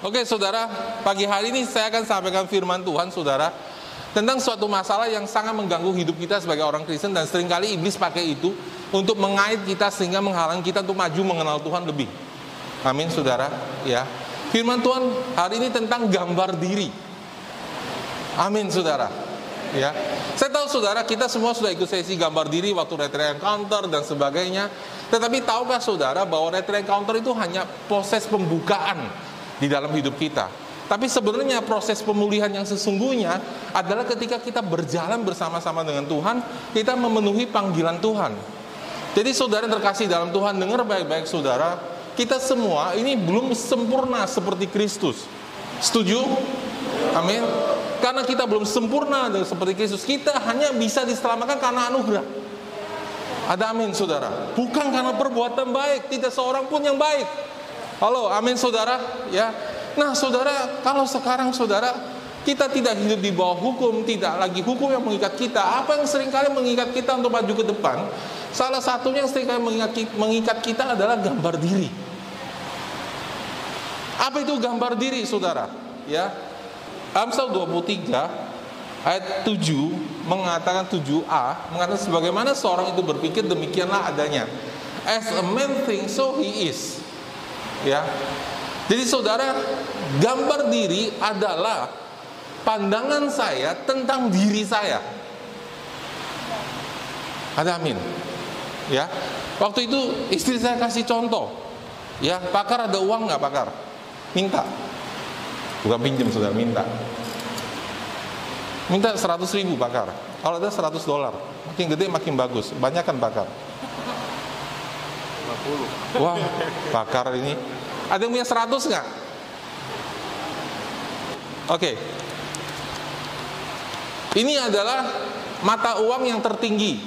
Oke saudara, pagi hari ini saya akan sampaikan firman Tuhan saudara tentang suatu masalah yang sangat mengganggu hidup kita sebagai orang Kristen dan sering kali iblis pakai itu untuk mengait kita sehingga menghalang kita untuk maju mengenal Tuhan lebih. Amin saudara, ya. Firman Tuhan hari ini tentang gambar diri. Amin saudara. Ya, saya tahu saudara kita semua sudah ikut sesi gambar diri waktu retreat encounter dan sebagainya. Tetapi tahukah saudara bahwa retreat encounter itu hanya proses pembukaan di dalam hidup kita. Tapi sebenarnya proses pemulihan yang sesungguhnya adalah ketika kita berjalan bersama-sama dengan Tuhan, kita memenuhi panggilan Tuhan. Jadi saudara terkasih dalam Tuhan, dengar baik-baik saudara, kita semua ini belum sempurna seperti Kristus. Setuju? Amin. Karena kita belum sempurna seperti Kristus, kita hanya bisa diselamatkan karena anugerah. Ada amin saudara. Bukan karena perbuatan baik, tidak seorang pun yang baik. Halo, amin saudara, ya. Nah, saudara, kalau sekarang saudara kita tidak hidup di bawah hukum, tidak lagi hukum yang mengikat kita. Apa yang sering kali mengikat kita untuk maju ke depan? Salah satunya yang sering kali mengikat kita adalah gambar diri. Apa itu gambar diri, saudara? Ya, Amsal 23 ayat 7 mengatakan 7a mengatakan sebagaimana seorang itu berpikir demikianlah adanya. As a man thinks, so he is. Ya. Jadi saudara, gambar diri adalah pandangan saya tentang diri saya. Ada amin. Ya. Waktu itu istri saya kasih contoh. Ya, pakar ada uang nggak pakar? Minta. Bukan pinjam saudara, minta. Minta 100 ribu pakar. Kalau ada 100 dolar, makin gede makin bagus. Banyak kan pakar. Wah, bakar ini. Ada yang punya 100 nggak? Oke. Ini adalah mata uang yang tertinggi.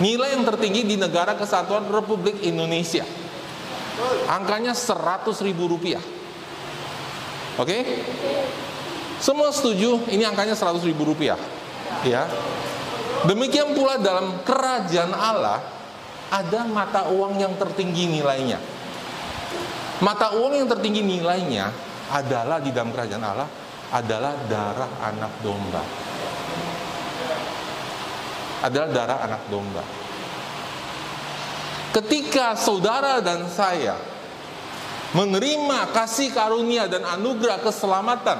Nilai yang tertinggi di negara kesatuan Republik Indonesia. Angkanya 100 ribu rupiah. Oke? Semua setuju ini angkanya 100 ribu rupiah. Ya. Demikian pula dalam kerajaan Allah ada mata uang yang tertinggi nilainya. Mata uang yang tertinggi nilainya adalah di dalam kerajaan Allah adalah darah anak domba. Adalah darah anak domba. Ketika saudara dan saya menerima kasih karunia dan anugerah keselamatan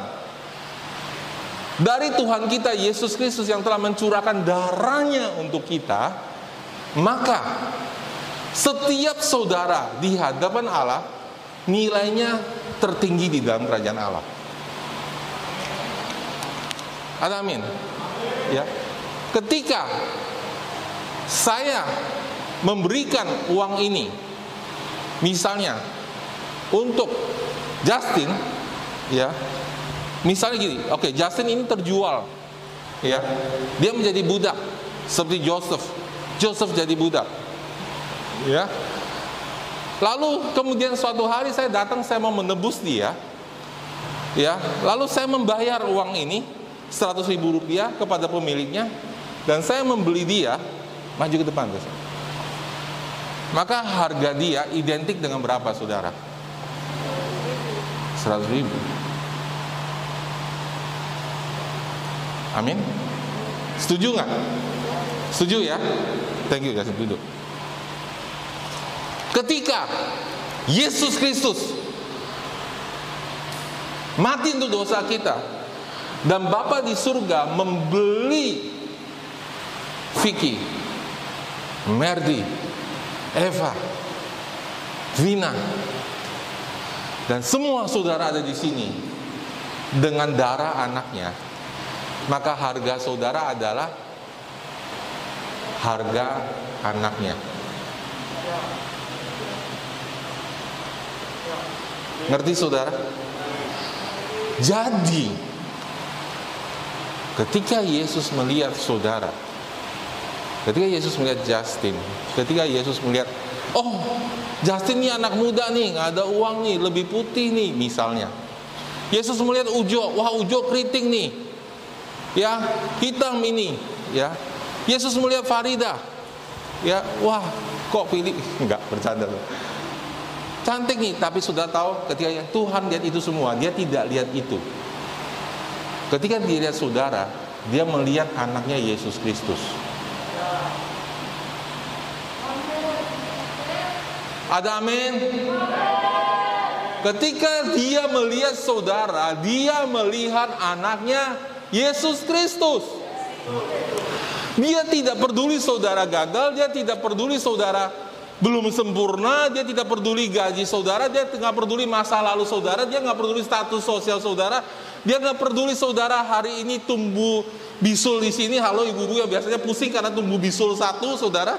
dari Tuhan kita Yesus Kristus yang telah mencurahkan darahnya untuk kita, maka setiap saudara di hadapan Allah nilainya tertinggi di dalam kerajaan Allah. Ada amin. Ya. Ketika saya memberikan uang ini misalnya untuk Justin ya. Misalnya gini, oke okay, Justin ini terjual ya. Dia menjadi budak seperti Joseph Joseph jadi budak. Ya. Lalu kemudian suatu hari saya datang saya mau menebus dia. Ya, lalu saya membayar uang ini 100 ribu rupiah kepada pemiliknya dan saya membeli dia maju ke depan guys. Maka harga dia identik dengan berapa saudara? 100 ribu. Amin. Setuju nggak? Setuju ya? Thank you guys, duduk. Ketika Yesus Kristus mati untuk dosa kita dan Bapa di surga membeli Vicky, Merdi, Eva, Vina, dan semua saudara ada di sini dengan darah anaknya, maka harga saudara adalah harga anaknya. Ngerti saudara? Jadi ketika Yesus melihat saudara, ketika Yesus melihat Justin, ketika Yesus melihat, oh Justin ini anak muda nih, nggak ada uang nih, lebih putih nih misalnya. Yesus melihat Ujo, wah Ujo keriting nih, ya hitam ini, ya Yesus melihat Farida. Ya, wah, kok pilih? Enggak, bercanda loh. Cantik nih, tapi sudah tahu ketika Tuhan lihat itu semua, dia tidak lihat itu. Ketika dia lihat saudara, dia melihat anaknya Yesus Kristus. Ada amin? Ketika dia melihat saudara, dia melihat anaknya Yesus Kristus. Dia tidak peduli saudara gagal, dia tidak peduli saudara belum sempurna, dia tidak peduli gaji saudara, dia nggak peduli masa lalu saudara, dia nggak peduli status sosial saudara, dia nggak peduli saudara hari ini tumbuh bisul di sini. Halo ibu-ibu yang biasanya pusing karena tumbuh bisul satu, saudara.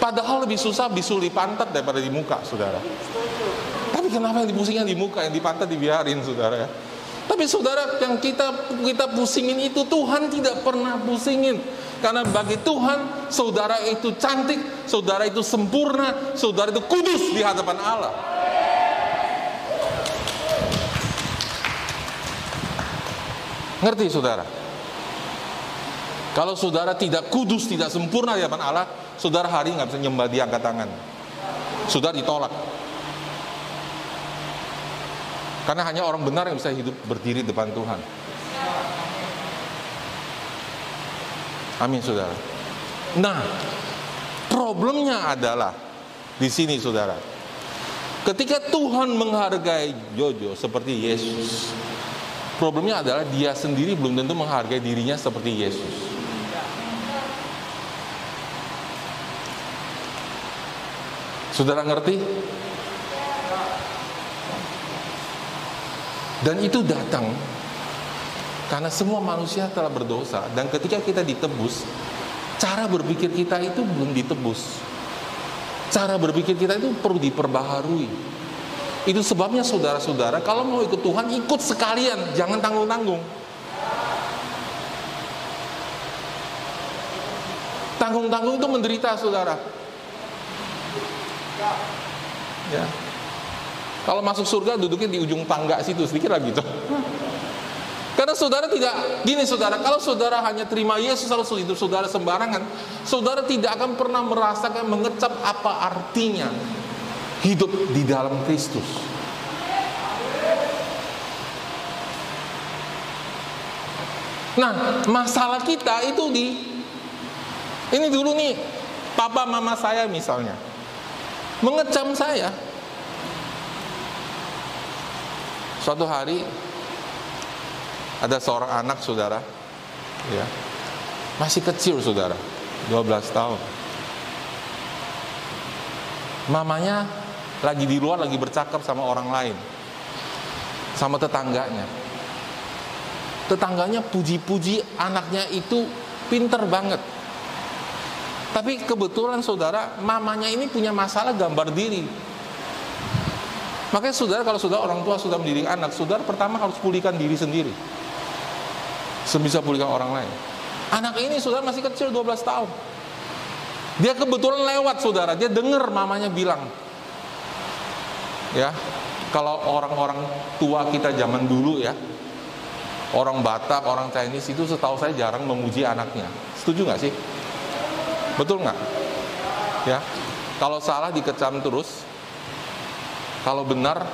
Padahal lebih susah bisul di pantat daripada di muka, saudara. Tapi kenapa yang dipusingin di muka, yang di pantat dibiarin, saudara ya? Tapi saudara yang kita kita pusingin itu Tuhan tidak pernah pusingin. Karena bagi Tuhan saudara itu cantik, saudara itu sempurna, saudara itu kudus di hadapan Allah. Ngerti saudara? Kalau saudara tidak kudus, tidak sempurna di hadapan Allah, saudara hari nggak bisa nyembah dia angkat tangan. Saudara ditolak. Karena hanya orang benar yang bisa hidup berdiri depan Tuhan. Amin saudara. Nah, problemnya adalah di sini saudara. Ketika Tuhan menghargai Jojo seperti Yesus, problemnya adalah dia sendiri belum tentu menghargai dirinya seperti Yesus. Saudara ngerti? Dan itu datang karena semua manusia telah berdosa dan ketika kita ditebus, cara berpikir kita itu belum ditebus. Cara berpikir kita itu perlu diperbaharui. Itu sebabnya saudara-saudara kalau mau ikut Tuhan ikut sekalian, jangan tanggung-tanggung. Tanggung-tanggung itu menderita saudara. Ya. Kalau masuk surga duduknya di ujung tangga situ, sedikit lagi tuh. Karena saudara tidak, gini saudara, kalau saudara hanya terima Yesus lalu hidup saudara sembarangan, saudara tidak akan pernah merasakan mengecap apa artinya hidup di dalam Kristus. Nah, masalah kita itu di ini dulu nih, papa mama saya misalnya mengecam saya. Suatu hari ada seorang anak saudara. Ya. Masih kecil saudara. 12 tahun. Mamanya lagi di luar lagi bercakap sama orang lain. Sama tetangganya. Tetangganya puji-puji anaknya itu pinter banget. Tapi kebetulan saudara mamanya ini punya masalah gambar diri makanya saudara kalau saudara orang tua sudah mendidik anak saudara pertama harus pulihkan diri sendiri sebisa pulihkan orang lain. Anak ini saudara masih kecil 12 tahun. Dia kebetulan lewat saudara, dia dengar mamanya bilang. Ya, kalau orang-orang tua kita zaman dulu ya, orang Batak, orang Chinese itu setahu saya jarang memuji anaknya. Setuju nggak sih? Betul nggak? Ya, kalau salah dikecam terus, kalau benar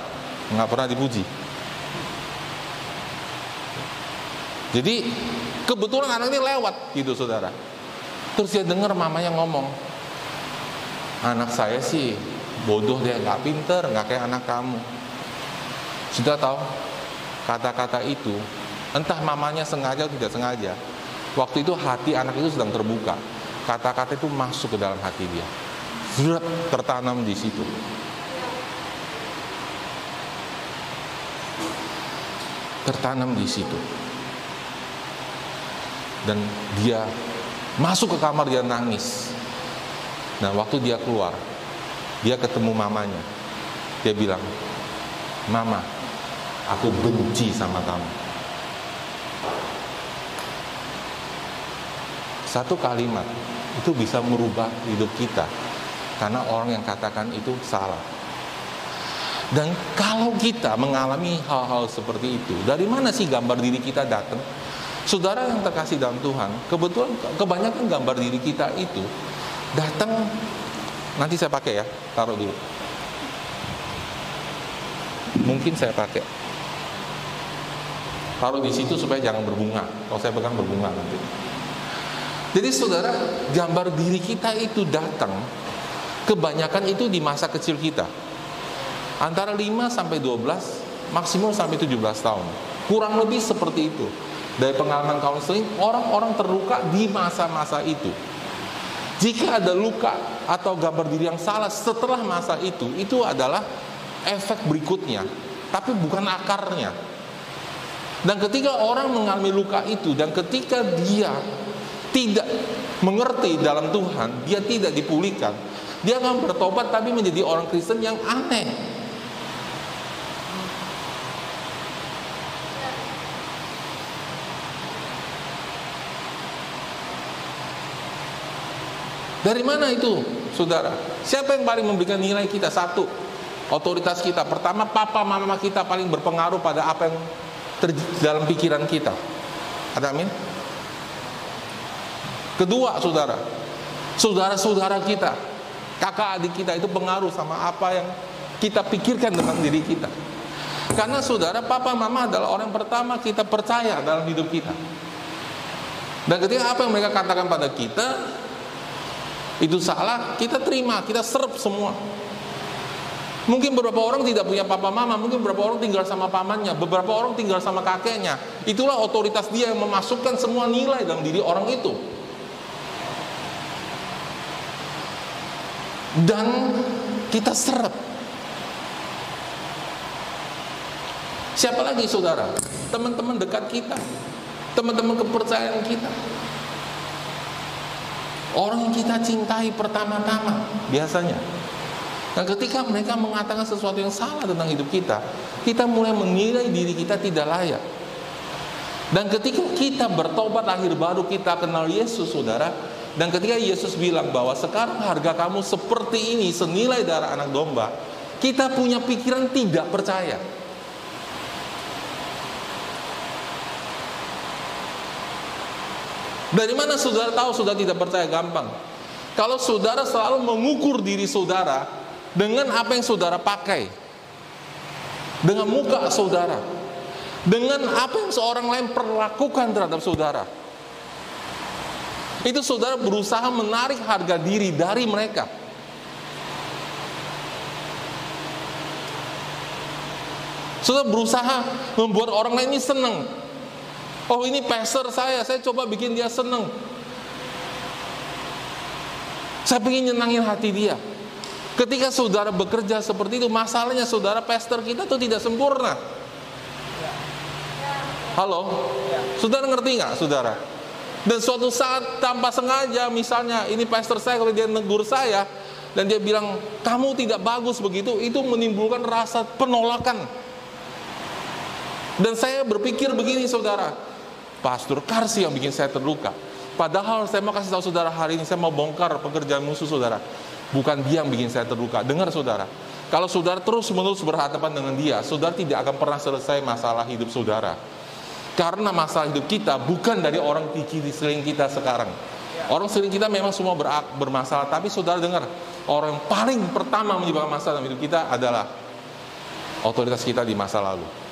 nggak pernah dipuji. Jadi kebetulan anak ini lewat gitu saudara. Terus dia dengar mamanya ngomong, anak saya sih bodoh dia nggak pinter, nggak kayak anak kamu. Sudah tahu kata-kata itu, entah mamanya sengaja atau tidak sengaja. Waktu itu hati anak itu sedang terbuka. Kata-kata itu masuk ke dalam hati dia. Sudah tertanam di situ. Tertanam di situ dan dia masuk ke kamar dia nangis. Nah, waktu dia keluar, dia ketemu mamanya. Dia bilang, "Mama, aku benci sama kamu." Satu kalimat itu bisa merubah hidup kita karena orang yang katakan itu salah. Dan kalau kita mengalami hal-hal seperti itu, dari mana sih gambar diri kita datang? Saudara yang terkasih dalam Tuhan, kebetulan kebanyakan gambar diri kita itu datang Nanti saya pakai ya, taruh dulu. Mungkin saya pakai. Taruh di situ supaya jangan berbunga. Kalau saya pegang berbunga nanti. Jadi saudara, gambar diri kita itu datang kebanyakan itu di masa kecil kita. Antara 5 sampai 12, maksimum sampai 17 tahun. Kurang lebih seperti itu. Dari pengalaman counseling, orang-orang terluka di masa-masa itu. Jika ada luka atau gambar diri yang salah setelah masa itu, itu adalah efek berikutnya, tapi bukan akarnya. Dan ketika orang mengalami luka itu dan ketika dia tidak mengerti dalam Tuhan, dia tidak dipulihkan, dia akan bertobat tapi menjadi orang Kristen yang aneh. Dari mana itu, saudara? Siapa yang paling memberikan nilai kita? Satu, otoritas kita. Pertama, papa mama kita paling berpengaruh pada apa yang terjadi dalam pikiran kita. Ada amin? Kedua, saudara, saudara-saudara kita, kakak adik kita itu pengaruh sama apa yang kita pikirkan tentang diri kita. Karena saudara, papa mama adalah orang pertama kita percaya dalam hidup kita. Dan ketika apa yang mereka katakan pada kita, itu salah, kita terima, kita serap semua. Mungkin beberapa orang tidak punya papa mama, mungkin beberapa orang tinggal sama pamannya, beberapa orang tinggal sama kakeknya. Itulah otoritas dia yang memasukkan semua nilai dalam diri orang itu. Dan kita serap. Siapa lagi saudara? Teman-teman dekat kita, teman-teman kepercayaan kita. Orang yang kita cintai pertama-tama biasanya. Dan ketika mereka mengatakan sesuatu yang salah tentang hidup kita, kita mulai menilai diri kita tidak layak. Dan ketika kita bertobat akhir baru kita kenal Yesus, saudara. Dan ketika Yesus bilang bahwa sekarang harga kamu seperti ini, senilai darah anak domba, kita punya pikiran tidak percaya. Dari mana saudara tahu saudara tidak percaya gampang? Kalau saudara selalu mengukur diri saudara dengan apa yang saudara pakai, dengan muka saudara, dengan apa yang seorang lain perlakukan terhadap saudara, itu saudara berusaha menarik harga diri dari mereka. Saudara berusaha membuat orang lain ini senang, Oh ini pastor saya, saya coba bikin dia seneng. Saya ingin nyenangin hati dia. Ketika saudara bekerja seperti itu, masalahnya saudara pastor kita tuh tidak sempurna. Halo? Saudara ngerti nggak, saudara? Dan suatu saat tanpa sengaja, misalnya ini pastor saya kalau dia negur saya dan dia bilang kamu tidak bagus begitu, itu menimbulkan rasa penolakan. Dan saya berpikir begini, saudara, Pastor Karsi yang bikin saya terluka. Padahal saya mau kasih tahu saudara hari ini, saya mau bongkar pekerjaan musuh saudara. Bukan dia yang bikin saya terluka. Dengar saudara, kalau saudara terus menerus berhadapan dengan dia, saudara tidak akan pernah selesai masalah hidup saudara. Karena masalah hidup kita bukan dari orang di seling kita sekarang. Orang seling kita memang semua bermasalah, tapi saudara dengar, orang yang paling pertama menyebabkan masalah dalam hidup kita adalah otoritas kita di masa lalu.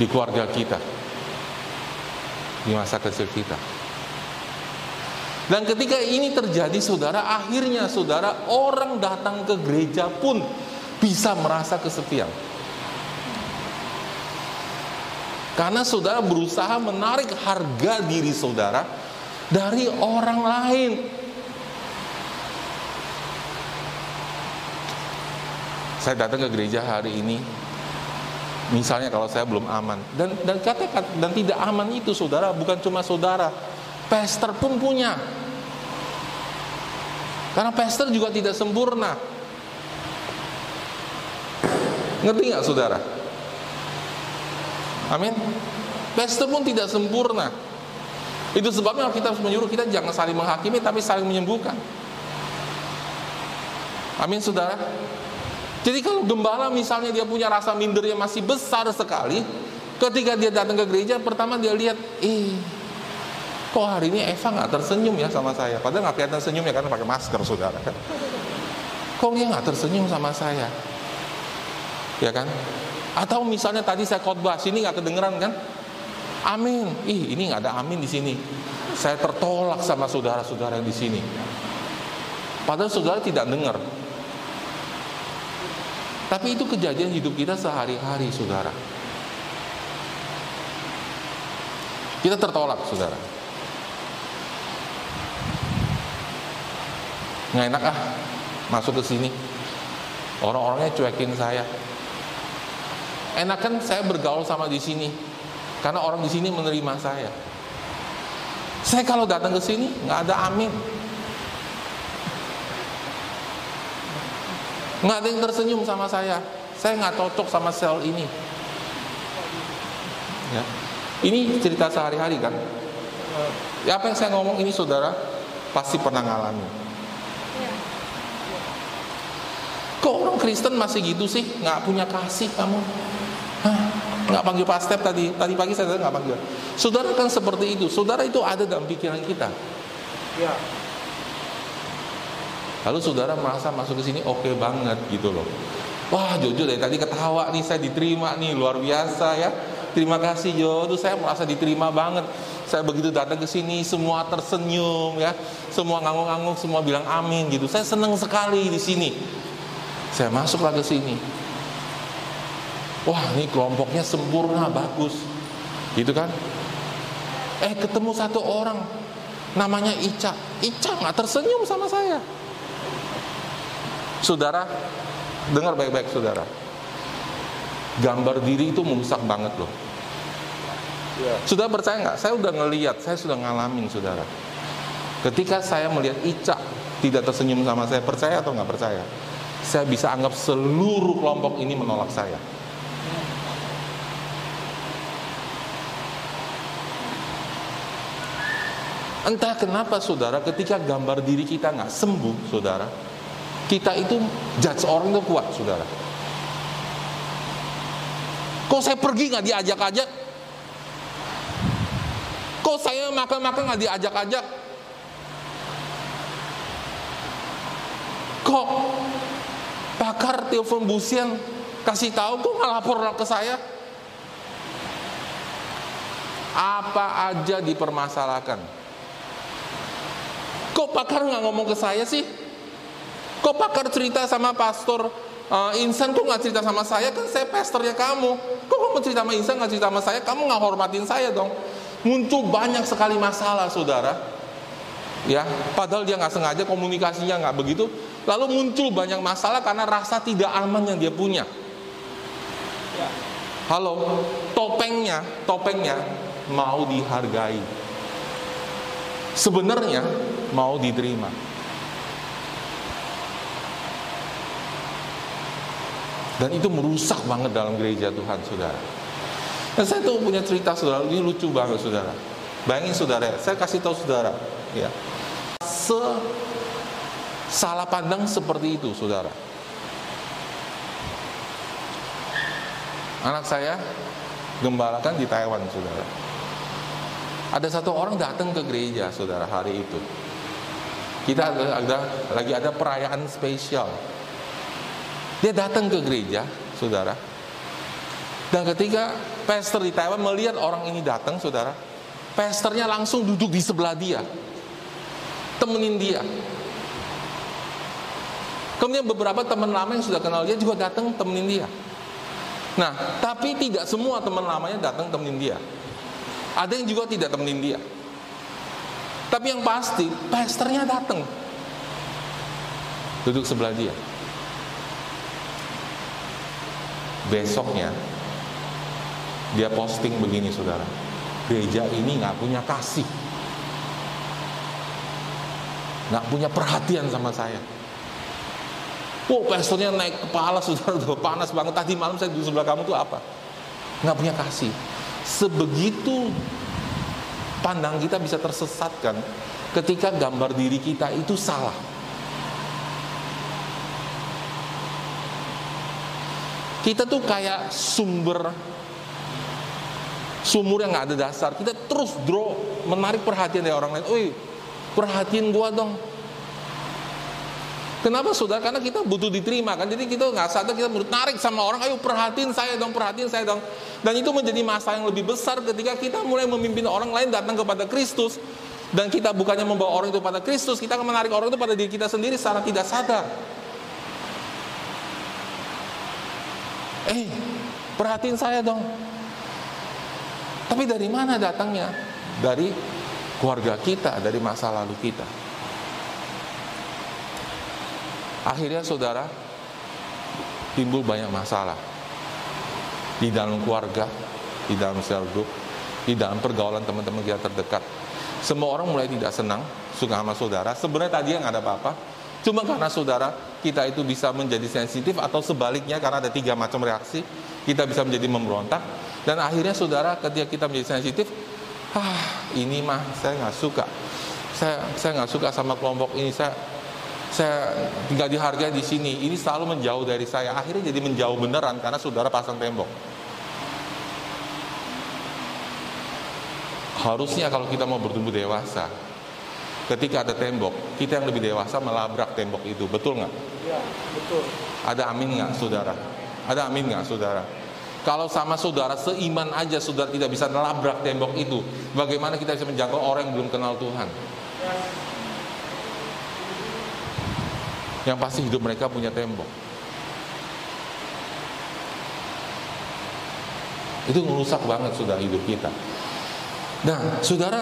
Di keluarga kita, di masa kecil kita. Dan ketika ini terjadi, saudara, akhirnya saudara, orang datang ke gereja pun bisa merasa kesepian. Karena saudara berusaha menarik harga diri saudara dari orang lain. Saya datang ke gereja hari ini Misalnya kalau saya belum aman dan dan katakan dan tidak aman itu saudara bukan cuma saudara, pastor pun punya. Karena pastor juga tidak sempurna. Ngerti nggak saudara? Amin. Pastor pun tidak sempurna. Itu sebabnya kita harus menyuruh kita jangan saling menghakimi tapi saling menyembuhkan. Amin saudara. Jadi kalau gembala misalnya dia punya rasa minder yang masih besar sekali, ketika dia datang ke gereja, pertama dia lihat, eh, kok hari ini Eva nggak tersenyum ya sama saya? Padahal nggak kelihatan senyum ya karena pakai masker saudara kan. Kok dia nggak tersenyum sama saya? Ya kan? Atau misalnya tadi saya khotbah sini nggak kedengeran kan? Amin. Ih ini nggak ada amin di sini. Saya tertolak sama saudara-saudara yang di sini. Padahal saudara tidak dengar. Tapi itu kejadian hidup kita sehari-hari, saudara. Kita tertolak, saudara. Nggak enak ah, masuk ke sini. Orang-orangnya cuekin saya. Enak kan saya bergaul sama di sini, karena orang di sini menerima saya. Saya kalau datang ke sini nggak ada amin, nggak ada yang tersenyum sama saya. Saya nggak cocok sama sel ini. Ya. Ini cerita sehari-hari kan. Ya, apa yang saya ngomong ini saudara pasti pernah ngalami. Kok orang Kristen masih gitu sih? Nggak punya kasih kamu? Nggak panggil pastor tadi. Tadi pagi saya nggak panggil. Saudara kan seperti itu. Saudara itu ada dalam pikiran kita. Ya. Lalu saudara merasa masuk ke sini oke okay banget gitu loh. Wah jujur dari tadi ketawa nih saya diterima nih luar biasa ya. Terima kasih Jo, tuh saya merasa diterima banget. Saya begitu datang ke sini semua tersenyum ya, semua ngangguk-ngangguk, semua bilang amin gitu. Saya senang sekali di sini. Saya masuklah ke sini. Wah ini kelompoknya sempurna, bagus. Gitu kan? Eh ketemu satu orang namanya Ica. Ica nggak tersenyum sama saya. Saudara, dengar baik-baik saudara. Gambar diri itu merusak banget loh. Ya. Sudah percaya nggak? Saya udah ngeliat, saya sudah ngalamin saudara. Ketika saya melihat Ica tidak tersenyum sama saya, percaya atau nggak percaya? Saya bisa anggap seluruh kelompok ini menolak saya. Entah kenapa saudara ketika gambar diri kita nggak sembuh saudara kita itu judge orang itu kuat, saudara. Kok saya pergi nggak diajak-ajak? Kok saya makan-makan nggak diajak-ajak? Kok pakar telepon busian kasih tahu kok nggak lapor ke saya? Apa aja dipermasalahkan? Kok pakar nggak ngomong ke saya sih? Kok pakar cerita sama pastor uh, Insan kok nggak cerita sama saya? Kan saya pastornya kamu. Kok kamu cerita sama Insan nggak cerita sama saya? Kamu nggak hormatin saya dong. Muncul banyak sekali masalah, saudara. Ya, padahal dia nggak sengaja komunikasinya nggak begitu. Lalu muncul banyak masalah karena rasa tidak aman yang dia punya. Halo, topengnya, topengnya mau dihargai. Sebenarnya mau diterima. Dan itu merusak banget dalam gereja Tuhan, saudara. Dan saya tuh punya cerita, saudara. Ini lucu banget, saudara. Bayangin, saudara. Saya kasih tahu saudara. Ya. Se salah pandang seperti itu, saudara. Anak saya gembalakan di Taiwan, saudara. Ada satu orang datang ke gereja, saudara, hari itu. Kita ada, ada lagi ada perayaan spesial dia datang ke gereja, saudara. Dan ketika pastor di Taiwan melihat orang ini datang, saudara, pastornya langsung duduk di sebelah dia, temenin dia. Kemudian beberapa teman lama yang sudah kenal dia juga datang temenin dia. Nah, tapi tidak semua teman lamanya datang temenin dia. Ada yang juga tidak temenin dia. Tapi yang pasti, pastornya datang. Duduk sebelah dia. Besoknya dia posting begini saudara gereja ini nggak punya kasih nggak punya perhatian sama saya Oh, pastornya naik kepala saudara tuh panas banget tadi malam saya di sebelah kamu tuh apa? Nggak punya kasih. Sebegitu pandang kita bisa tersesatkan ketika gambar diri kita itu salah. Kita tuh kayak sumber sumur yang nggak ada dasar. Kita terus draw menarik perhatian dari orang lain. Wih, perhatian gua dong. Kenapa saudara? Karena kita butuh diterima kan. Jadi kita nggak sadar kita menarik sama orang. Ayo perhatiin saya dong, perhatiin saya dong. Dan itu menjadi masalah yang lebih besar ketika kita mulai memimpin orang lain datang kepada Kristus. Dan kita bukannya membawa orang itu pada Kristus, kita akan menarik orang itu pada diri kita sendiri secara tidak sadar. Eh, perhatiin saya dong. Tapi dari mana datangnya? Dari keluarga kita, dari masa lalu kita. Akhirnya saudara timbul banyak masalah di dalam keluarga, di dalam sel grup, di dalam pergaulan teman-teman kita terdekat. Semua orang mulai tidak senang, suka sama saudara. Sebenarnya tadi yang ada apa-apa, cuma karena saudara kita itu bisa menjadi sensitif atau sebaliknya karena ada tiga macam reaksi, kita bisa menjadi memberontak. Dan akhirnya saudara ketika kita menjadi sensitif, ah ini mah saya nggak suka, saya saya nggak suka sama kelompok ini, saya saya tinggal dihargai di sini, ini selalu menjauh dari saya. Akhirnya jadi menjauh beneran karena saudara pasang tembok. Harusnya kalau kita mau bertumbuh dewasa, ketika ada tembok, kita yang lebih dewasa melabrak tembok itu, betul nggak? Iya, betul. Ada amin nggak, saudara? Ada amin nggak, saudara? Kalau sama saudara seiman aja saudara tidak bisa melabrak tembok itu, bagaimana kita bisa menjangkau orang yang belum kenal Tuhan? yang pasti hidup mereka punya tembok. Itu merusak banget sudah hidup kita. Nah, saudara,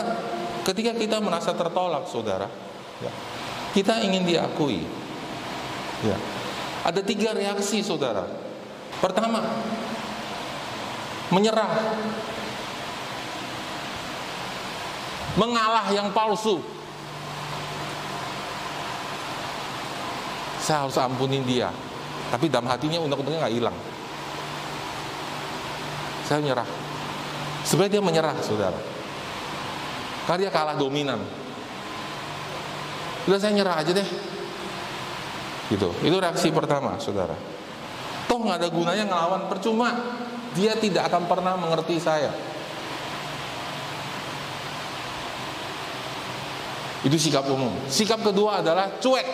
ketika kita merasa tertolak, saudara, ya, kita ingin diakui. Ya, ada tiga reaksi, saudara. Pertama, menyerah, mengalah yang palsu. saya harus ampunin dia tapi dalam hatinya undang-undangnya nggak hilang saya menyerah sebenarnya dia menyerah saudara karena dia kalah dominan. Udah saya nyerah aja deh. Gitu. Itu reaksi pertama saudara. Toh nggak ada gunanya ngelawan. Percuma dia tidak akan pernah mengerti saya. Itu sikap umum. Sikap kedua adalah cuek.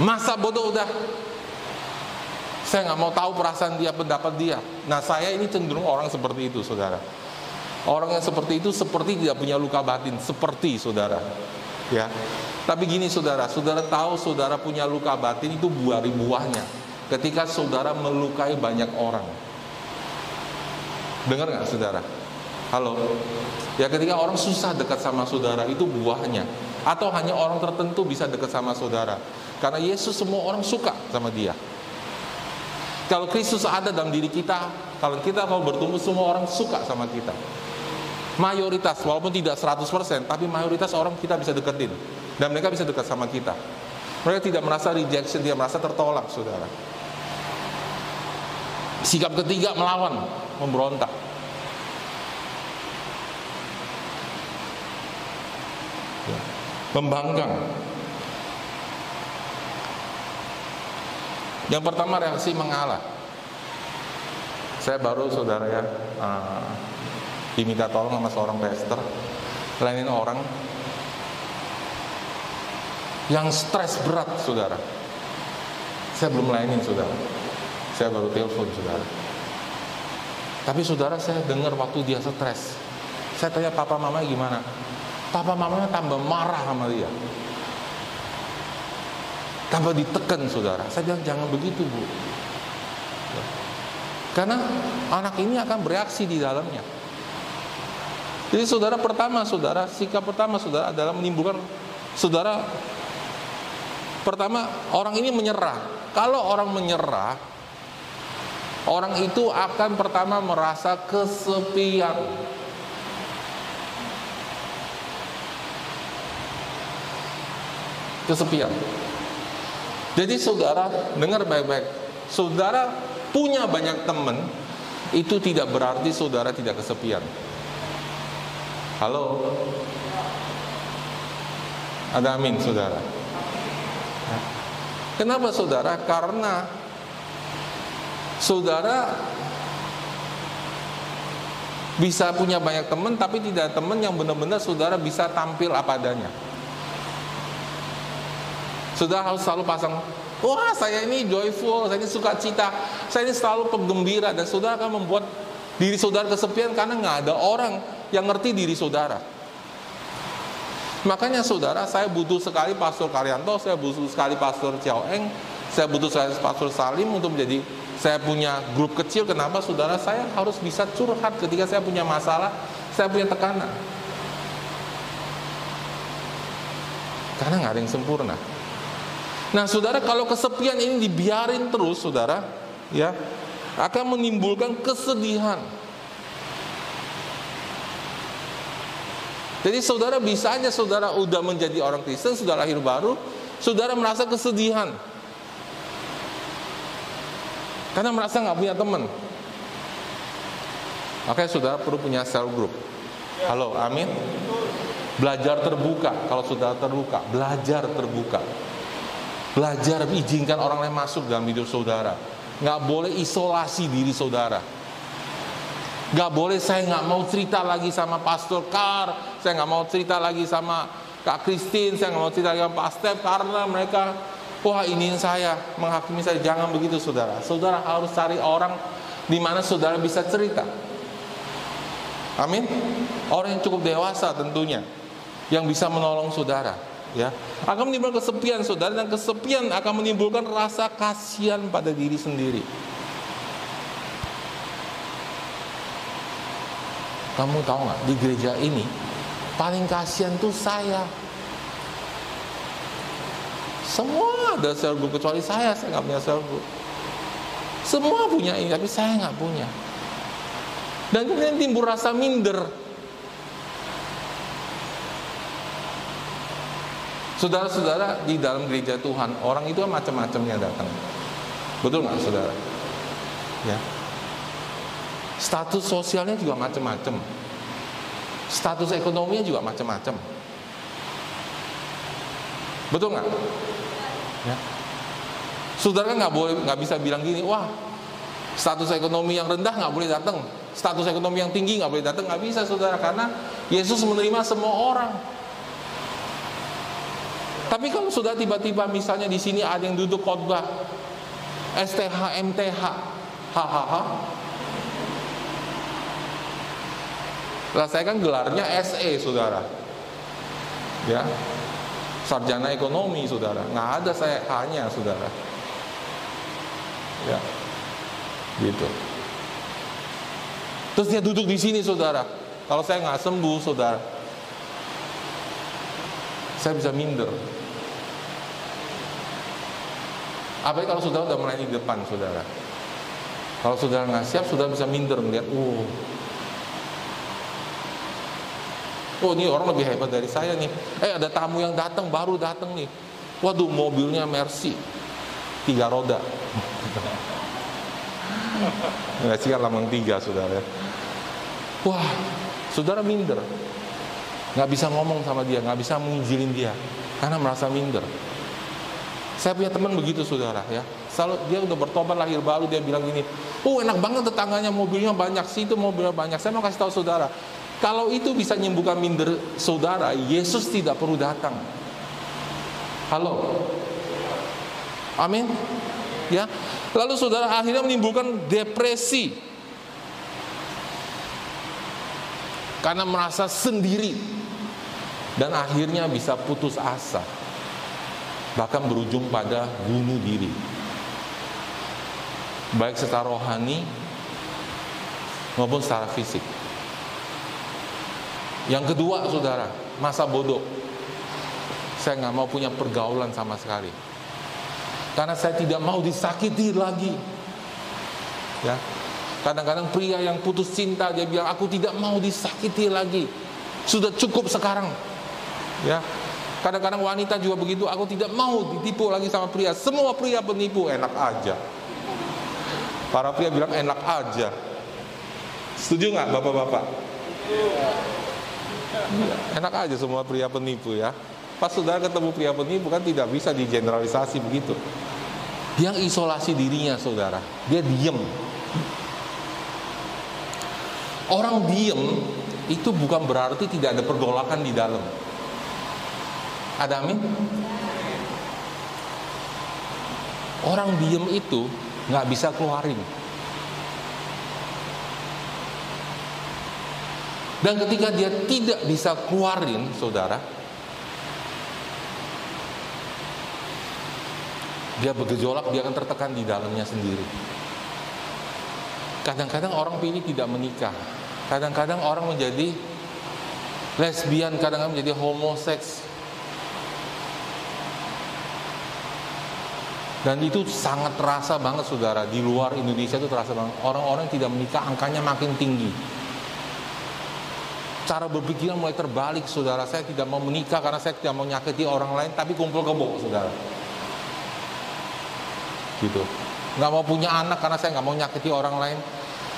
Masa bodoh udah. Saya nggak mau tahu perasaan dia, pendapat dia. Nah saya ini cenderung orang seperti itu, saudara. Orang yang seperti itu seperti tidak punya luka batin, seperti saudara. Ya, tapi gini saudara, saudara tahu saudara punya luka batin itu buah buahnya. Ketika saudara melukai banyak orang, dengar nggak saudara? Halo, ya ketika orang susah dekat sama saudara itu buahnya. Atau hanya orang tertentu bisa dekat sama saudara. Karena Yesus semua orang suka sama dia. Kalau Kristus ada dalam diri kita, kalau kita mau bertumbuh semua orang suka sama kita. Mayoritas, walaupun tidak 100%, tapi mayoritas orang kita bisa deketin. Dan mereka bisa dekat sama kita. Mereka tidak merasa rejection, dia merasa tertolak, saudara. Sikap ketiga melawan, memberontak. Membanggang, Yang pertama reaksi mengalah. Saya baru saudara ya uh, diminta tolong sama seorang pastor lainin orang yang stres berat saudara. Saya belum lainin saudara. Saya baru telepon saudara. Tapi saudara saya dengar waktu dia stres. Saya tanya papa mama gimana? Papa mamanya tambah marah sama dia tambah ditekan saudara. Saya bilang jangan begitu bu. Karena anak ini akan bereaksi di dalamnya. Jadi saudara pertama, saudara sikap pertama saudara adalah menimbulkan saudara pertama orang ini menyerah. Kalau orang menyerah, orang itu akan pertama merasa kesepian. Kesepian. Jadi saudara dengar baik-baik. Saudara punya banyak teman itu tidak berarti saudara tidak kesepian. Halo. Ada amin saudara. Kenapa saudara? Karena saudara Bisa punya banyak teman tapi tidak teman yang benar-benar saudara bisa tampil apa adanya. Saudara harus selalu pasang Wah saya ini joyful, saya ini suka cita, saya ini selalu penggembira dan saudara akan membuat diri saudara kesepian karena nggak ada orang yang ngerti diri saudara. Makanya saudara, saya butuh sekali Pastor Karyanto, saya butuh sekali Pastor Ciao Eng, saya butuh sekali Pastor Salim untuk menjadi saya punya grup kecil. Kenapa saudara? Saya harus bisa curhat ketika saya punya masalah, saya punya tekanan. Karena nggak ada yang sempurna. Nah, saudara, kalau kesepian ini dibiarin terus, saudara, ya, akan menimbulkan kesedihan. Jadi saudara bisa aja saudara udah menjadi orang Kristen, sudah lahir baru, saudara merasa kesedihan. Karena merasa nggak punya teman. Makanya saudara perlu punya cell group. Halo, amin. Belajar terbuka. Kalau sudah terbuka, belajar terbuka. Belajar izinkan orang lain masuk dalam hidup saudara. Nggak boleh isolasi diri saudara. Nggak boleh saya nggak mau cerita lagi sama Pastor Kar, saya nggak mau cerita lagi sama Kak Christine, saya nggak mau cerita lagi sama Pak Step karena mereka wah ini saya menghakimi saya jangan begitu saudara. Saudara harus cari orang di mana saudara bisa cerita. Amin. Orang yang cukup dewasa tentunya yang bisa menolong saudara ya akan menimbulkan kesepian saudara dan kesepian akan menimbulkan rasa kasihan pada diri sendiri kamu tahu nggak di gereja ini paling kasihan tuh saya semua ada sel group kecuali saya saya nggak punya sel group semua punya ini tapi saya nggak punya dan kemudian timbul rasa minder Saudara-saudara di dalam gereja Tuhan orang itu macam-macamnya datang. Betul nggak saudara? Ya. Status sosialnya juga macam-macam. Status ekonominya juga macam-macam. Betul nggak? Ya. Saudara nggak boleh nggak bisa bilang gini, wah status ekonomi yang rendah nggak boleh datang, status ekonomi yang tinggi nggak boleh datang, nggak bisa saudara karena Yesus menerima semua orang. Tapi kalau sudah tiba-tiba misalnya di sini ada yang duduk khotbah STH MTH hahaha Lah saya kan gelarnya SE saudara. Ya. Sarjana ekonomi saudara. Nggak ada saya hanya saudara. Ya. Gitu. Terus dia duduk di sini saudara. Kalau saya nggak sembuh saudara Saya bisa minder. Apalagi kalau saudara sudah melayani di depan saudara. Kalau saudara nggak siap, saudara bisa minder melihat, oh, oh ini orang lebih hebat dari saya nih. Eh ada tamu yang datang, baru datang nih. Waduh mobilnya Mercy, tiga roda. Mercy kan lambang tiga saudara. Wah, saudara minder. Nggak bisa ngomong sama dia, nggak bisa menginjilin dia, karena merasa minder. Saya punya teman begitu saudara ya. Selalu dia udah bertobat lahir baru dia bilang gini, oh enak banget tetangganya mobilnya banyak sih itu mobilnya banyak. Saya mau kasih tahu saudara, kalau itu bisa menyembuhkan minder saudara, Yesus tidak perlu datang. Halo, amin. Ya, lalu saudara akhirnya menimbulkan depresi. Karena merasa sendiri. Dan akhirnya bisa putus asa. Bahkan berujung pada bunuh diri. Baik secara rohani maupun secara fisik yang kedua saudara masa bodoh saya nggak mau punya pergaulan sama sekali karena saya tidak mau disakiti lagi ya kadang-kadang pria yang putus cinta dia bilang aku tidak mau disakiti lagi sudah cukup sekarang ya Kadang-kadang wanita juga begitu, aku tidak mau ditipu lagi sama pria. Semua pria penipu, enak aja. Para pria bilang enak aja. Setuju nggak bapak-bapak? Enak aja semua pria penipu ya. Pas sudah ketemu pria penipu kan tidak bisa digeneralisasi begitu. Yang isolasi dirinya saudara, dia diem. Orang diem itu bukan berarti tidak ada pergolakan di dalam. Ada amin? Orang diem itu nggak bisa keluarin. Dan ketika dia tidak bisa keluarin, saudara, dia bergejolak, dia akan tertekan di dalamnya sendiri. Kadang-kadang orang pilih tidak menikah. Kadang-kadang orang menjadi lesbian, kadang-kadang menjadi homoseks. Dan itu sangat terasa banget saudara, di luar Indonesia itu terasa banget. Orang-orang tidak menikah angkanya makin tinggi. Cara berpikir mulai terbalik saudara, saya tidak mau menikah karena saya tidak mau nyakiti orang lain, tapi kumpul kebo saudara. Gitu nggak mau punya anak karena saya nggak mau nyakiti orang lain.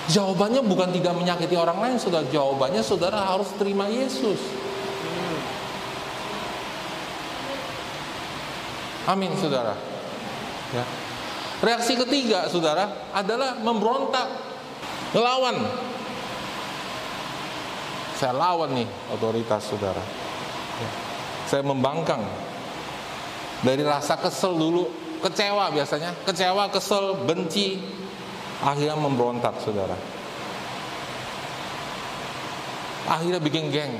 Jawabannya bukan tidak menyakiti orang lain, sudah jawabannya saudara harus terima Yesus. Amin, saudara. Ya. Reaksi ketiga, saudara, adalah memberontak, melawan. Saya lawan nih otoritas saudara. Ya. Saya membangkang. Dari rasa kesel dulu, kecewa biasanya, kecewa, kesel, benci, akhirnya memberontak saudara. Akhirnya bikin geng.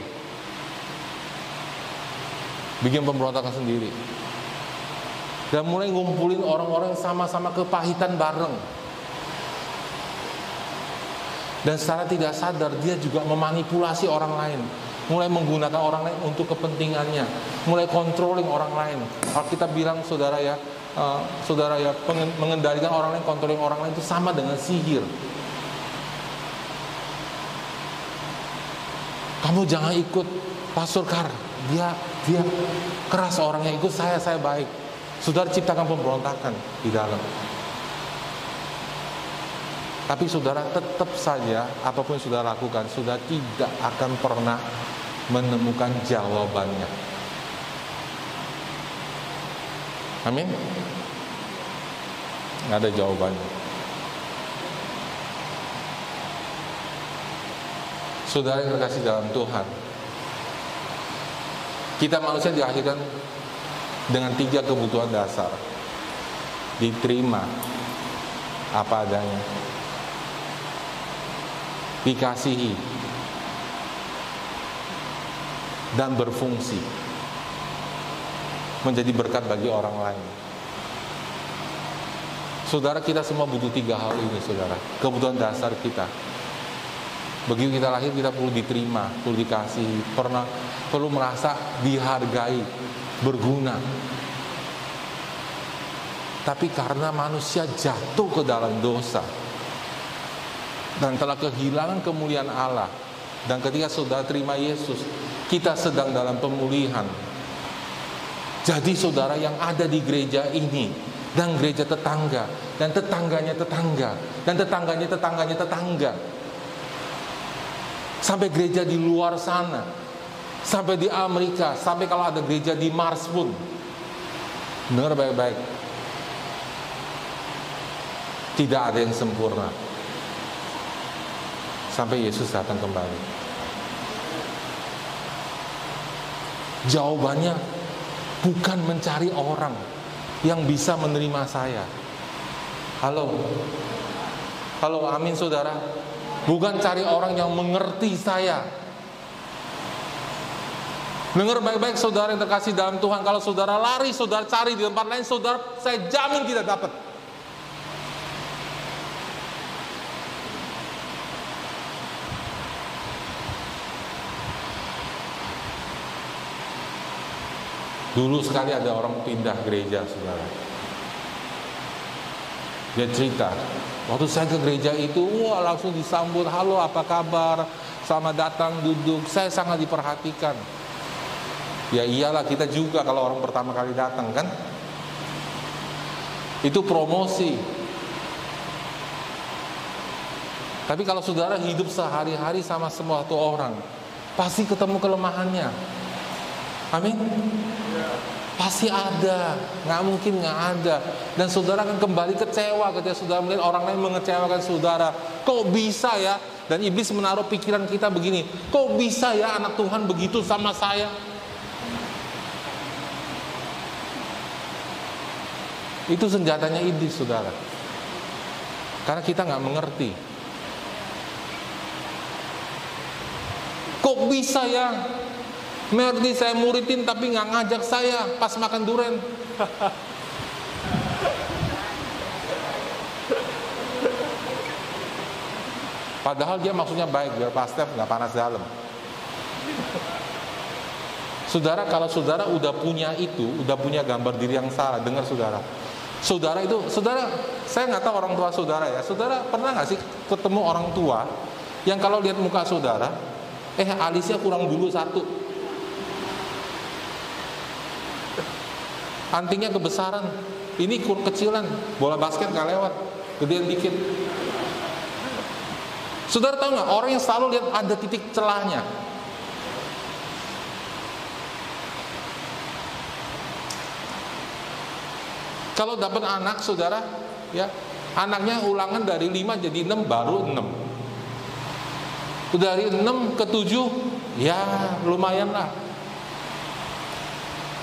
Bikin pemberontakan sendiri. Dan mulai ngumpulin orang-orang sama-sama kepahitan bareng dan secara tidak sadar dia juga memanipulasi orang lain mulai menggunakan orang lain untuk kepentingannya mulai controlling orang lain kalau kita bilang saudara ya uh, saudara ya mengendalikan orang lain, kontroling orang lain itu sama dengan sihir. Kamu jangan ikut Pastor Kar, dia dia keras orangnya ikut saya saya baik. Saudara ciptakan pemberontakan di dalam. Tapi saudara tetap saja apa pun saudara lakukan, sudah tidak akan pernah menemukan jawabannya. Amin. Nggak ada jawabannya. Saudara yang terkasih dalam Tuhan, kita manusia diakhirkan dengan tiga kebutuhan dasar. Diterima apa adanya. Dikasihi dan berfungsi menjadi berkat bagi orang lain. Saudara kita semua butuh tiga hal ini saudara. Kebutuhan dasar kita. Begitu kita lahir kita perlu diterima, perlu dikasih, pernah perlu merasa dihargai, berguna. Tapi karena manusia jatuh ke dalam dosa dan telah kehilangan kemuliaan Allah. Dan ketika saudara terima Yesus, kita sedang dalam pemulihan, jadi saudara yang ada di gereja ini dan gereja tetangga dan tetangganya tetangga dan tetangganya tetangganya tetangga. Sampai gereja di luar sana sampai di Amerika sampai kalau ada gereja di Mars pun. Dengar baik-baik. Tidak ada yang sempurna sampai Yesus datang kembali jawabannya bukan mencari orang yang bisa menerima saya. Halo, halo, amin saudara. Bukan cari orang yang mengerti saya. Dengar baik-baik saudara yang terkasih dalam Tuhan. Kalau saudara lari, saudara cari di tempat lain, saudara saya jamin tidak dapat. Dulu sekali ada orang pindah gereja, saudara. Dia cerita, waktu saya ke gereja itu, wah langsung disambut, halo apa kabar, selamat datang, duduk. Saya sangat diperhatikan. Ya iyalah kita juga kalau orang pertama kali datang kan. Itu promosi. Tapi kalau saudara hidup sehari-hari sama semua orang, pasti ketemu kelemahannya. Amin. Pasti ada, nggak mungkin nggak ada. Dan saudara akan kembali kecewa ketika saudara melihat orang lain mengecewakan saudara. Kok bisa ya? Dan iblis menaruh pikiran kita begini, kok bisa ya anak Tuhan begitu sama saya? Itu senjatanya iblis, saudara. Karena kita nggak mengerti. Kok bisa ya? Merdi saya muridin tapi nggak ngajak saya pas makan duren. Padahal dia maksudnya baik biar Pak nggak panas dalam. Saudara kalau saudara udah punya itu, udah punya gambar diri yang salah, dengar saudara. Saudara itu, saudara, saya nggak tahu orang tua saudara ya. Saudara pernah nggak sih ketemu orang tua yang kalau lihat muka saudara, eh alisnya kurang dulu satu, antingnya kebesaran, ini kecilan, bola basket nggak lewat, gedean dikit. Saudara tahu nggak orang yang selalu lihat ada titik celahnya. Kalau dapat anak saudara, ya anaknya ulangan dari 5 jadi 6 baru 6. Dari 6 ke 7 ya lumayan lah.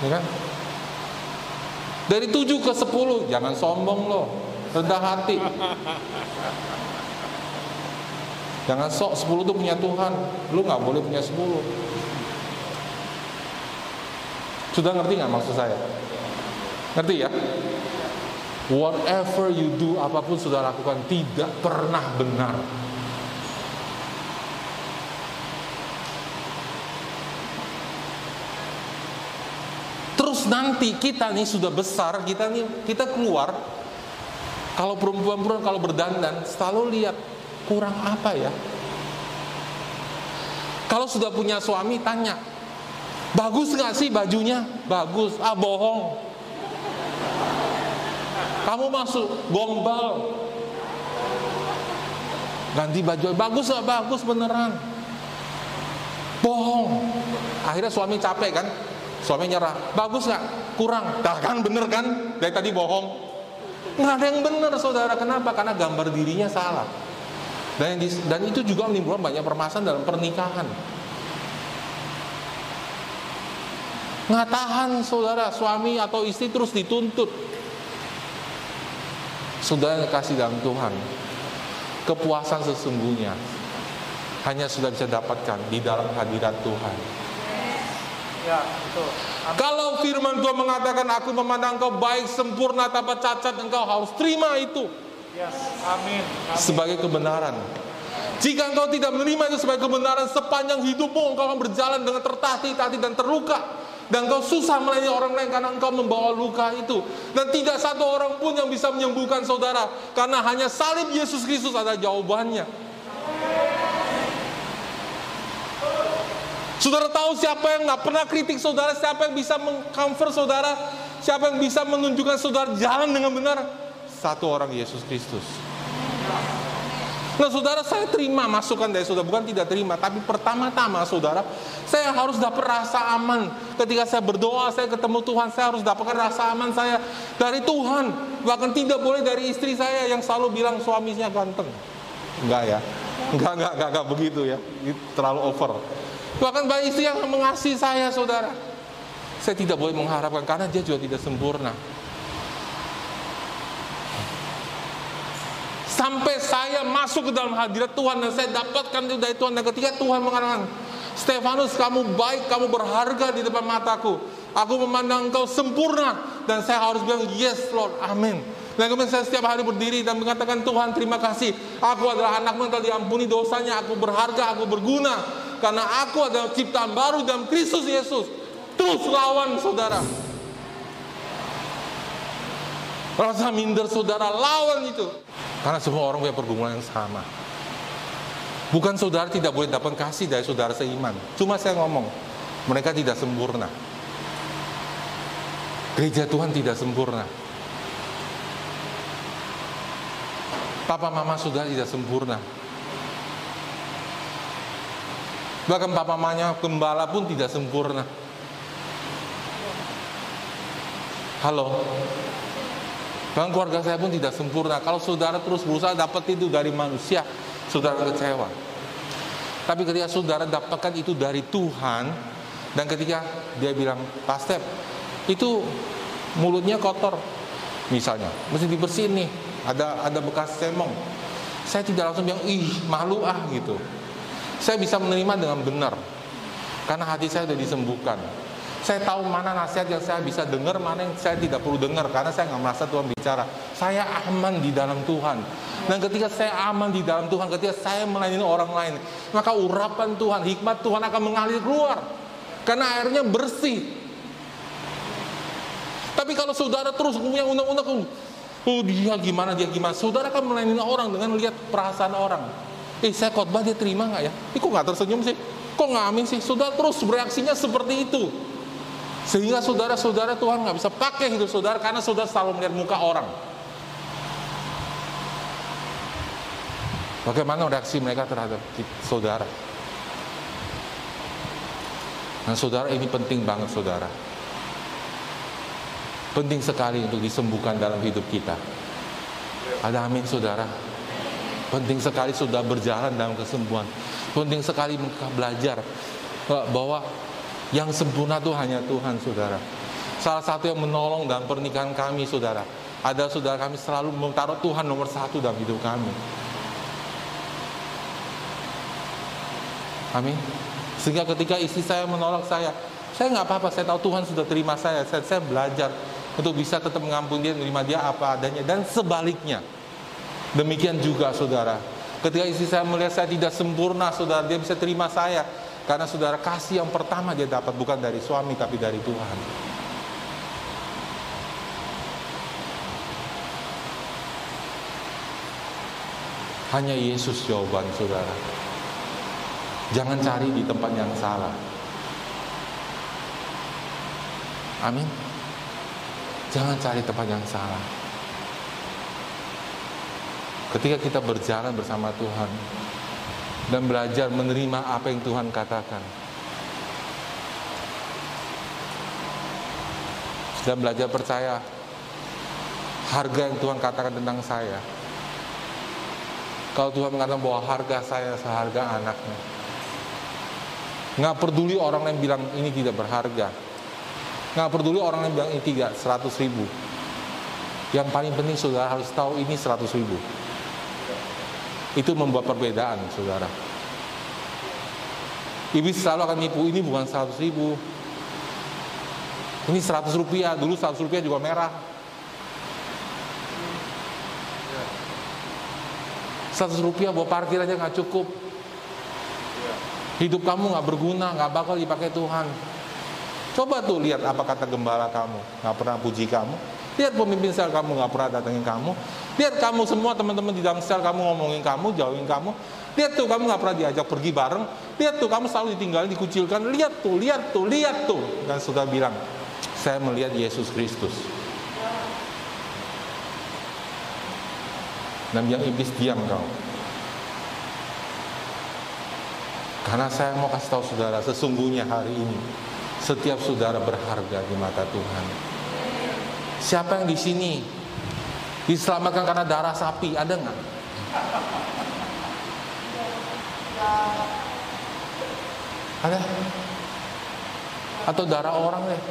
Ya kan? Dari 7 ke 10 jangan sombong loh, rendah hati. Jangan sok 10 itu punya Tuhan Lu nggak boleh punya 10 Sudah ngerti nggak maksud saya? Ngerti ya? Whatever you do, apa pun sudah lakukan Tidak pernah benar Nanti kita nih sudah besar Kita nih kita keluar Kalau perempuan-perempuan kalau berdandan Selalu lihat kurang apa ya? Kalau sudah punya suami tanya, bagus nggak sih bajunya? Bagus, ah bohong. Kamu masuk gombal, ganti baju bagus nggak bagus beneran, bohong. Akhirnya suami capek kan, suami nyerah, bagus nggak? Kurang, dah kan bener kan? Dari tadi bohong, nggak ada yang bener saudara. Kenapa? Karena gambar dirinya salah. Dan, dan itu juga menimbulkan banyak permasalahan dalam pernikahan. Nggak tahan saudara, suami atau istri terus dituntut. Saudara kasih dalam Tuhan, kepuasan sesungguhnya hanya sudah bisa dapatkan di dalam hadirat Tuhan. Ya, betul. Kalau firman Tuhan mengatakan aku memandang kau baik, sempurna, tanpa cacat, engkau harus terima itu. Yes. Amin. Amin. Sebagai kebenaran. Jika engkau tidak menerima itu sebagai kebenaran sepanjang hidupmu engkau akan berjalan dengan tertatih-tatih dan terluka dan engkau susah melayani orang lain karena engkau membawa luka itu dan tidak satu orang pun yang bisa menyembuhkan saudara karena hanya salib Yesus Kristus ada jawabannya. Saudara tahu siapa yang nggak pernah kritik saudara, siapa yang bisa mengcomfort saudara, siapa yang bisa menunjukkan saudara jalan dengan benar? satu orang Yesus Kristus. Nah saudara saya terima masukan dari saudara Bukan tidak terima Tapi pertama-tama saudara Saya harus dapat rasa aman. Ketika saya berdoa saya ketemu Tuhan Saya harus dapatkan rasa aman saya Dari Tuhan. Bahkan tidak boleh dari istri saya Yang selalu bilang suaminya ganteng. Enggak ya? Enggak, enggak, enggak, enggak begitu ya. Terlalu over Bahkan banyak istri yang mengasihi saya saudara Saya tidak boleh mengharapkan Karena dia juga tidak sempurna Sampai saya masuk ke dalam hadirat Tuhan dan saya dapatkan itu dari Tuhan. Dan ketika Tuhan mengatakan, Stefanus kamu baik, kamu berharga di depan mataku. Aku memandang engkau sempurna. Dan saya harus bilang, yes Lord, amin. Dan kemudian saya setiap hari berdiri dan mengatakan Tuhan terima kasih. Aku adalah anakmu yang telah diampuni dosanya. Aku berharga, aku berguna. Karena aku adalah ciptaan baru dalam Kristus Yesus. Terus lawan saudara. Rasa minder saudara lawan itu. Karena semua orang punya pergumulan yang sama. Bukan saudara tidak boleh dapat kasih dari saudara seiman. Cuma saya ngomong, mereka tidak sempurna. Gereja Tuhan tidak sempurna. Papa mama saudara tidak sempurna. Bahkan papa mamanya gembala pun tidak sempurna. Halo, Bahkan keluarga saya pun tidak sempurna. Kalau saudara terus berusaha dapat itu dari manusia, saudara kecewa. Tapi ketika saudara dapatkan itu dari Tuhan, dan ketika dia bilang, Pastor, itu mulutnya kotor, misalnya, mesti dibersihin nih, ada ada bekas semong. Saya tidak langsung bilang, ih malu ah gitu. Saya bisa menerima dengan benar, karena hati saya sudah disembuhkan. Saya tahu mana nasihat yang saya bisa dengar, mana yang saya tidak perlu dengar, karena saya nggak merasa Tuhan bicara. Saya aman di dalam Tuhan. Dan ketika saya aman di dalam Tuhan, ketika saya melayani orang lain, maka urapan Tuhan, hikmat Tuhan akan mengalir keluar karena airnya bersih. Tapi kalau saudara terus punya undang-undang, oh dia gimana, dia gimana, saudara akan melayani orang dengan lihat perasaan orang. Eh saya khotbah dia terima nggak ya? Eh kok nggak tersenyum sih? Kok nggak amin sih? Saudara terus bereaksinya seperti itu. Sehingga saudara-saudara Tuhan nggak bisa pakai hidup saudara karena saudara selalu melihat muka orang. Bagaimana reaksi mereka terhadap saudara? Nah saudara ini penting banget saudara. Penting sekali untuk disembuhkan dalam hidup kita. Ada amin saudara. Penting sekali sudah berjalan dalam kesembuhan. Penting sekali belajar eh, bahwa yang sempurna itu hanya Tuhan saudara. Salah satu yang menolong dalam pernikahan kami saudara. Ada saudara kami selalu menaruh Tuhan nomor satu dalam hidup kami. Amin. Sehingga ketika istri saya menolak saya, saya nggak apa-apa, saya tahu Tuhan sudah terima saya. saya. Saya belajar untuk bisa tetap mengampuni dia, menerima dia apa adanya. Dan sebaliknya, demikian juga saudara. Ketika istri saya melihat saya tidak sempurna, saudara, dia bisa terima saya. Karena saudara kasih yang pertama dia dapat bukan dari suami tapi dari Tuhan. Hanya Yesus jawaban saudara. Jangan cari di tempat yang salah. Amin. Jangan cari tempat yang salah. Ketika kita berjalan bersama Tuhan dan belajar menerima apa yang Tuhan katakan, dan belajar percaya harga yang Tuhan katakan tentang saya. Kalau Tuhan mengatakan bahwa harga saya seharga anaknya, Nggak peduli orang yang bilang ini tidak berharga. Nggak peduli orang yang bilang ini tidak 100 ribu. Yang paling penting saudara harus tahu ini 100 ribu. Itu membuat perbedaan saudara. Iblis selalu akan nipu ini bukan 100 ribu. Ini 100 rupiah, dulu 100 rupiah juga merah. 100 rupiah buat parkir aja nggak cukup. Hidup kamu nggak berguna, nggak bakal dipakai Tuhan. Coba tuh lihat apa kata gembala kamu, nggak pernah puji kamu. Lihat pemimpin sel kamu nggak pernah datengin kamu. Lihat kamu semua teman-teman di dalam sel kamu ngomongin kamu, jauhin kamu. Lihat tuh kamu nggak pernah diajak pergi bareng. Lihat tuh kamu selalu ditinggalin, dikucilkan. Lihat tuh, lihat tuh, lihat tuh. Dan sudah bilang, saya melihat Yesus Kristus. Dan yang iblis diam kau. Karena saya mau kasih tahu saudara, sesungguhnya hari ini setiap saudara berharga di mata Tuhan. Siapa yang di sini diselamatkan karena darah sapi? Ada nggak? Ada? Atau darah orang deh?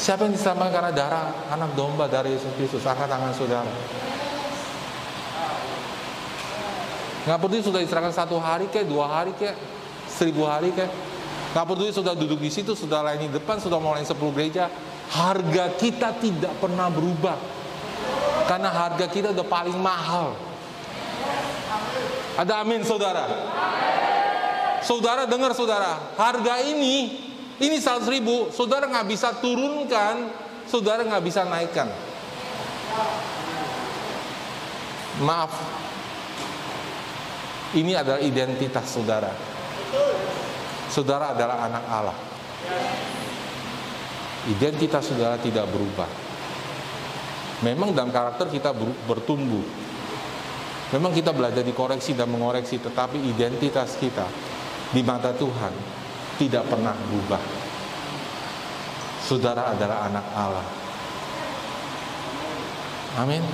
Siapa yang diselamatkan karena darah anak domba dari Yesus Kristus? Angkat tangan saudara. Nggak peduli sudah diserahkan satu hari ke, dua hari ke, seribu hari ke. Nggak peduli sudah duduk di situ, sudah lain di depan, sudah mulai sepuluh gereja. Harga kita tidak pernah berubah. Karena harga kita udah paling mahal. Ada amin saudara. Saudara dengar saudara, harga ini ini seratus ribu, saudara nggak bisa turunkan, saudara nggak bisa naikkan. Maaf, ini adalah identitas saudara. Saudara adalah anak Allah. Identitas saudara tidak berubah. Memang dalam karakter kita bertumbuh. Memang kita belajar dikoreksi dan mengoreksi, tetapi identitas kita di mata Tuhan tidak pernah berubah. Saudara adalah anak Allah. Amin.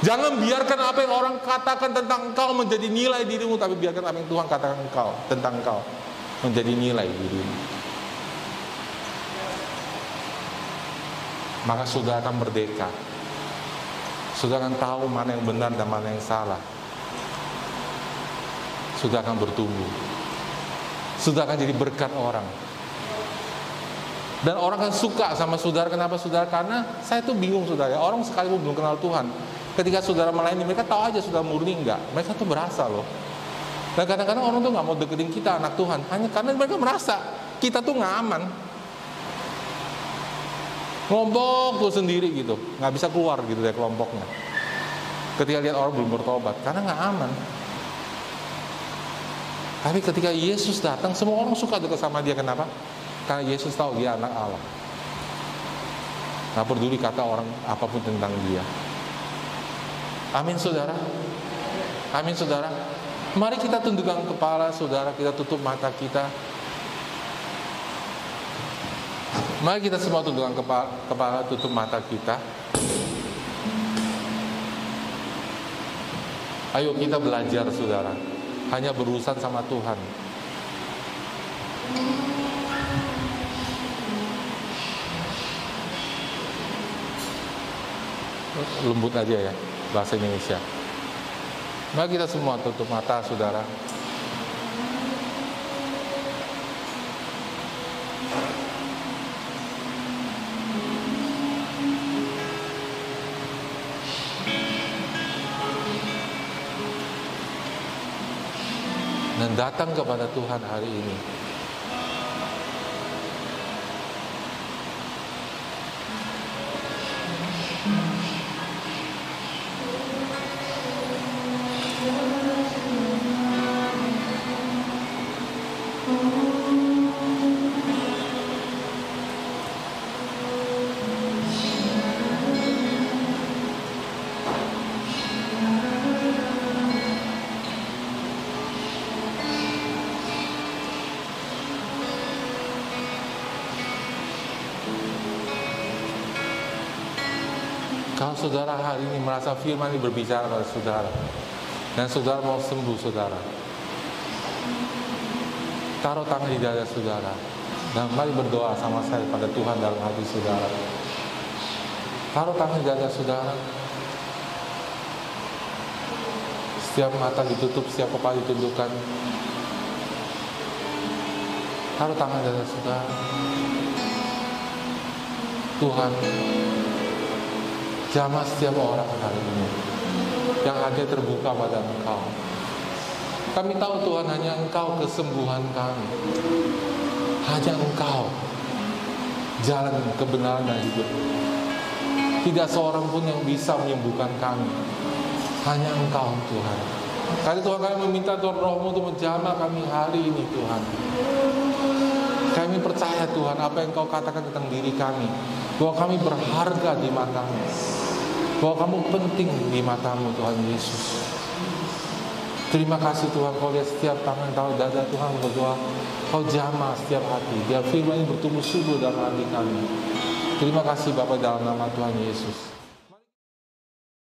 Jangan biarkan apa yang orang katakan tentang engkau menjadi nilai dirimu, tapi biarkan apa yang Tuhan katakan engkau tentang engkau menjadi nilai dirimu. Maka sudah akan merdeka. Sudah akan tahu mana yang benar dan mana yang salah. Sudah akan bertumbuh. Sudah akan jadi berkat orang. Dan orang kan suka sama saudara. Kenapa saudara? Karena saya tuh bingung saudara. Orang sekalipun belum kenal Tuhan. Ketika saudara melayani, mereka tahu aja sudah murni enggak. Mereka tuh berasa loh. Dan kadang-kadang orang tuh nggak mau deketin kita anak Tuhan. Hanya karena mereka merasa kita tuh nggak aman. Kelompok tuh sendiri gitu. Nggak bisa keluar gitu dari kelompoknya. Ketika lihat orang belum bertobat. Karena nggak aman. Tapi ketika Yesus datang, semua orang suka dekat sama dia. Kenapa? Karena Yesus tahu dia anak Allah. Gak peduli kata orang apa pun tentang dia. Amin saudara. Amin saudara. Mari kita tundukkan kepala saudara, kita tutup mata kita. Mari kita semua tundukkan kepala, kepala tutup mata kita. Ayo kita belajar saudara. Hanya berurusan sama Tuhan. lembut aja ya bahasa Indonesia. Mari kita semua tutup mata saudara. Dan datang kepada Tuhan hari ini. Kalau saudara hari ini merasa firman ini berbicara pada saudara dan saudara mau sembuh saudara, taruh tangan di dada saudara dan mari berdoa sama saya pada Tuhan dalam hati saudara. Taruh tangan di dada saudara. Setiap mata ditutup, setiap kepala ditundukkan. Taruh tangan di dada saudara. Tuhan, Jamah setiap orang hari ini yang hati terbuka pada Engkau. Kami tahu Tuhan hanya Engkau kesembuhan kami. Hanya Engkau jalan kebenaran dan hidup. Tidak seorang pun yang bisa menyembuhkan kami. Hanya Engkau Tuhan. Kali Tuhan kami meminta Tuhan rohmu untuk menjamah kami hari ini Tuhan. Kami percaya Tuhan apa yang Kau katakan tentang diri kami. Bahwa kami berharga di matamu bahwa kamu penting di matamu Tuhan Yesus. Terima kasih Tuhan kau lihat setiap tangan tahu dada Tuhan berdoa kau jamah setiap hati biar firman ini bertumbuh subur dalam hati kami. Terima kasih Bapak dalam nama Tuhan Yesus.